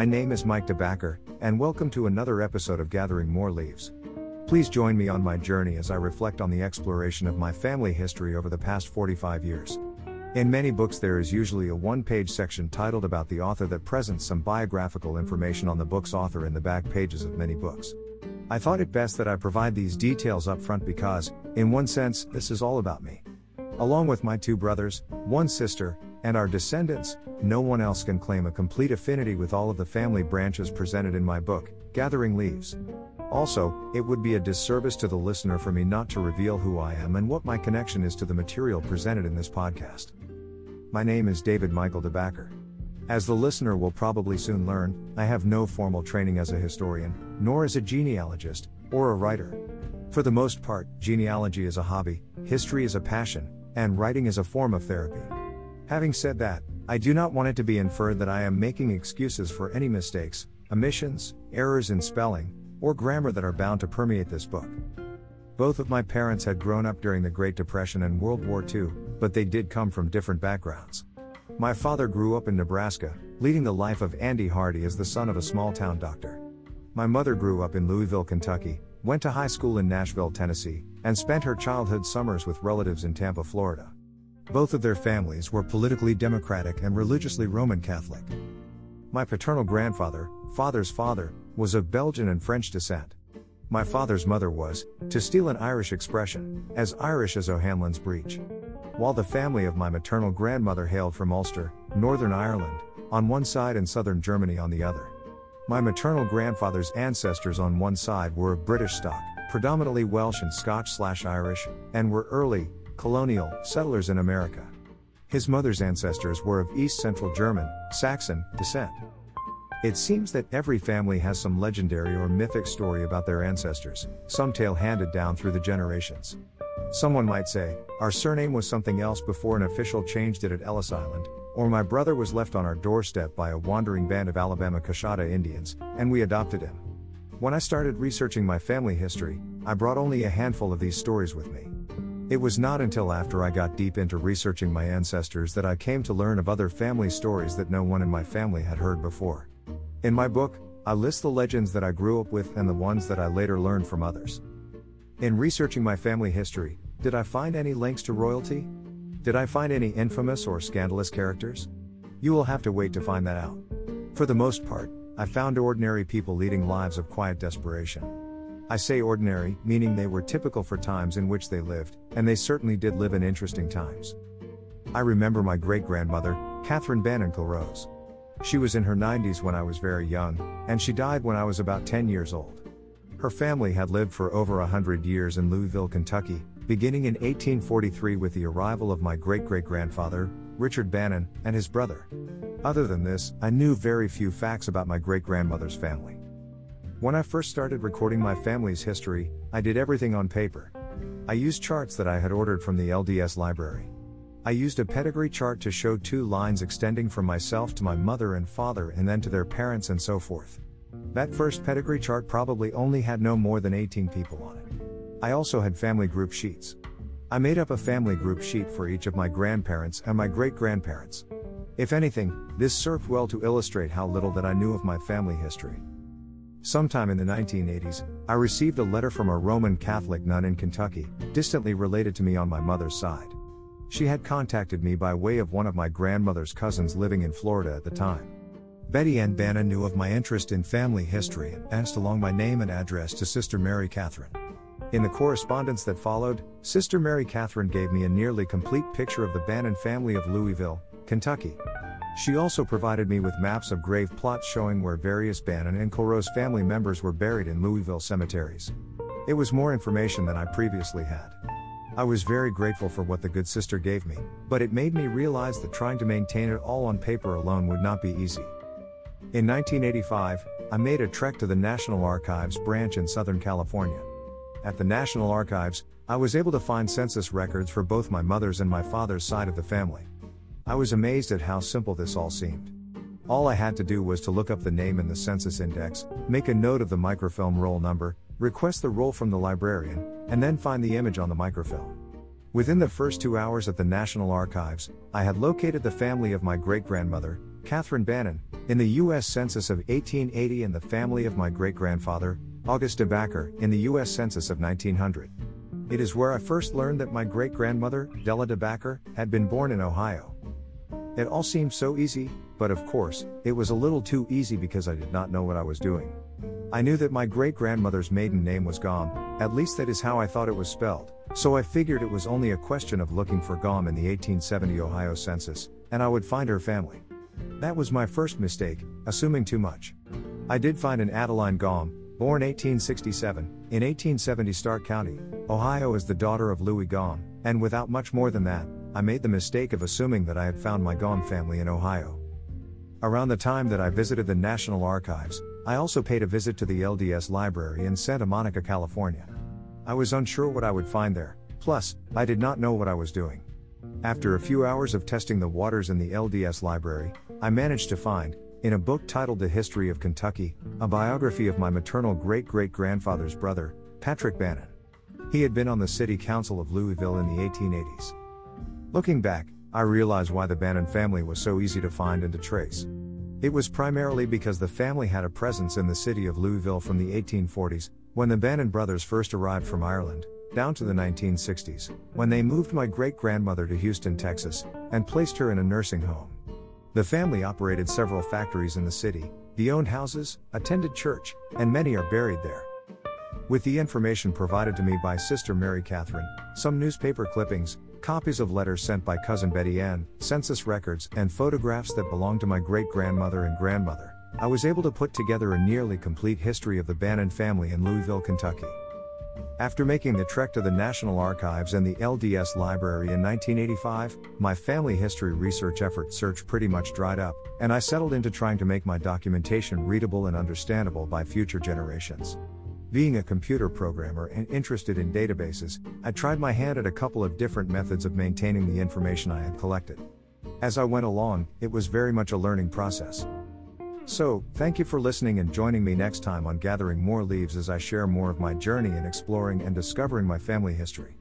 My name is Mike DeBacker, and welcome to another episode of Gathering More Leaves. Please join me on my journey as I reflect on the exploration of my family history over the past 45 years. In many books, there is usually a one page section titled about the author that presents some biographical information on the book's author in the back pages of many books. I thought it best that I provide these details up front because, in one sense, this is all about me. Along with my two brothers, one sister, and our descendants, no one else can claim a complete affinity with all of the family branches presented in my book, Gathering Leaves. Also, it would be a disservice to the listener for me not to reveal who I am and what my connection is to the material presented in this podcast. My name is David Michael DeBacker. As the listener will probably soon learn, I have no formal training as a historian, nor as a genealogist, or a writer. For the most part, genealogy is a hobby, history is a passion, and writing is a form of therapy. Having said that, I do not want it to be inferred that I am making excuses for any mistakes, omissions, errors in spelling, or grammar that are bound to permeate this book. Both of my parents had grown up during the Great Depression and World War II, but they did come from different backgrounds. My father grew up in Nebraska, leading the life of Andy Hardy as the son of a small town doctor. My mother grew up in Louisville, Kentucky, went to high school in Nashville, Tennessee, and spent her childhood summers with relatives in Tampa, Florida. Both of their families were politically democratic and religiously Roman Catholic. My paternal grandfather, father's father, was of Belgian and French descent. My father's mother was, to steal an Irish expression, as Irish as O'Hanlon's breech. While the family of my maternal grandmother hailed from Ulster, Northern Ireland, on one side and Southern Germany on the other. My maternal grandfather's ancestors on one side were of British stock, predominantly Welsh and Scotch/Irish, and were early, colonial, settlers in America. His mother's ancestors were of East Central German, Saxon, descent. It seems that every family has some legendary or mythic story about their ancestors, some tale handed down through the generations. Someone might say, our surname was something else before an official changed it at Ellis Island, or my brother was left on our doorstep by a wandering band of Alabama Coushatta Indians, and we adopted him. When I started researching my family history, I brought only a handful of these stories with me. It was not until after I got deep into researching my ancestors that I came to learn of other family stories that no one in my family had heard before. In my book, I list the legends that I grew up with and the ones that I later learned from others. In researching my family history, did I find any links to royalty? Did I find any infamous or scandalous characters? You will have to wait to find that out. For the most part, I found ordinary people leading lives of quiet desperation. I say ordinary, meaning they were typical for times in which they lived, and they certainly did live in interesting times. I remember my great grandmother, Catherine Bannon Kilrose. She was in her 90s when I was very young, and she died when I was about 10 years old. Her family had lived for over a hundred years in Louisville, Kentucky, beginning in 1843 with the arrival of my great great grandfather, Richard Bannon, and his brother. Other than this, I knew very few facts about my great grandmother's family. When I first started recording my family's history, I did everything on paper. I used charts that I had ordered from the LDS library. I used a pedigree chart to show two lines extending from myself to my mother and father and then to their parents and so forth. That first pedigree chart probably only had no more than 18 people on it. I also had family group sheets. I made up a family group sheet for each of my grandparents and my great grandparents. If anything, this served well to illustrate how little that I knew of my family history. Sometime in the 1980s, I received a letter from a Roman Catholic nun in Kentucky, distantly related to me on my mother's side. She had contacted me by way of one of my grandmother's cousins living in Florida at the time. Betty Ann Bannon knew of my interest in family history and passed along my name and address to Sister Mary Catherine. In the correspondence that followed, Sister Mary Catherine gave me a nearly complete picture of the Bannon family of Louisville, Kentucky. She also provided me with maps of grave plots showing where various Bannon and Kilrose family members were buried in Louisville cemeteries. It was more information than I previously had. I was very grateful for what the good sister gave me, but it made me realize that trying to maintain it all on paper alone would not be easy. In 1985, I made a trek to the National Archives branch in Southern California. At the National Archives, I was able to find census records for both my mother's and my father's side of the family. I was amazed at how simple this all seemed. All I had to do was to look up the name in the census index, make a note of the microfilm roll number, request the roll from the librarian, and then find the image on the microfilm. Within the first two hours at the National Archives, I had located the family of my great grandmother, Catherine Bannon, in the U.S. Census of 1880 and the family of my great grandfather, August de Backer, in the U.S. Census of 1900. It is where I first learned that my great grandmother, Della de Backer, had been born in Ohio. It all seemed so easy, but of course, it was a little too easy because I did not know what I was doing. I knew that my great grandmother's maiden name was Gom, at least that is how I thought it was spelled, so I figured it was only a question of looking for Gom in the 1870 Ohio census, and I would find her family. That was my first mistake, assuming too much. I did find an Adeline Gom, born 1867, in 1870 Stark County, Ohio as the daughter of Louis Gom, and without much more than that, I made the mistake of assuming that I had found my Gom family in Ohio. Around the time that I visited the National Archives, I also paid a visit to the LDS Library in Santa Monica, California. I was unsure what I would find there, plus, I did not know what I was doing. After a few hours of testing the waters in the LDS Library, I managed to find, in a book titled The History of Kentucky, a biography of my maternal great great grandfather's brother, Patrick Bannon. He had been on the city council of Louisville in the 1880s. Looking back, I realize why the Bannon family was so easy to find and to trace. It was primarily because the family had a presence in the city of Louisville from the 1840s, when the Bannon brothers first arrived from Ireland, down to the 1960s, when they moved my great grandmother to Houston, Texas, and placed her in a nursing home. The family operated several factories in the city, they owned houses, attended church, and many are buried there. With the information provided to me by Sister Mary Catherine, some newspaper clippings, copies of letters sent by cousin Betty Ann, census records, and photographs that belonged to my great grandmother and grandmother, I was able to put together a nearly complete history of the Bannon family in Louisville, Kentucky. After making the trek to the National Archives and the LDS Library in 1985, my family history research effort search pretty much dried up, and I settled into trying to make my documentation readable and understandable by future generations. Being a computer programmer and interested in databases, I tried my hand at a couple of different methods of maintaining the information I had collected. As I went along, it was very much a learning process. So, thank you for listening and joining me next time on Gathering More Leaves as I share more of my journey in exploring and discovering my family history.